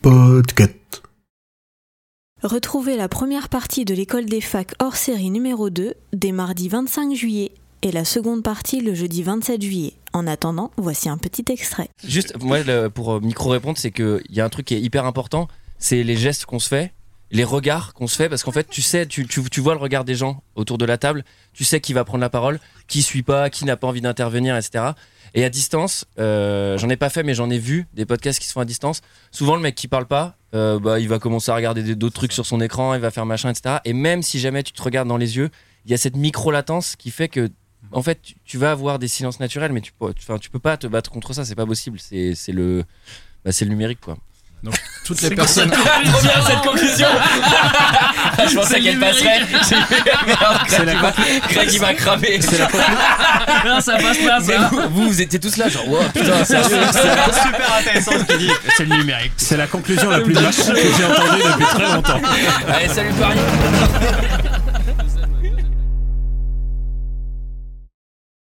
Podcast. Retrouvez la première partie de l'école des facs hors série numéro 2 dès mardi 25 juillet et la seconde partie le jeudi 27 juillet. En attendant, voici un petit extrait. Juste, moi, pour euh, micro-répondre, c'est qu'il y a un truc qui est hyper important, c'est les gestes qu'on se fait, les regards qu'on se fait, parce qu'en fait, tu sais, tu, tu, tu vois le regard des gens autour de la table, tu sais qui va prendre la parole, qui suit pas, qui n'a pas envie d'intervenir, etc. Et à distance, euh, j'en ai pas fait, mais j'en ai vu des podcasts qui se font à distance. Souvent, le mec qui parle pas, euh, bah, il va commencer à regarder d'autres trucs sur son écran, il va faire machin, etc. Et même si jamais tu te regardes dans les yeux, il y a cette micro-latence qui fait que en fait, tu, vas avoir des silences naturels, mais tu, peux- tu, peux pas te battre contre ça, c'est pas possible. C'est c'est le, bah, c'est le numérique, quoi. Toutes les personnes. Trop bien cette conclusion Je pensais qu'elle passerait. C'est la Greg, il m'a cramé. Non, ça passe pas, ça. vous, vous, vous étiez tous là, genre, wow, putain, sérieux. super intéressant ce qu'il dit. C'est le numérique. C'est la conclusion la plus vache que j'ai entendue depuis très longtemps. Allez, salut Paris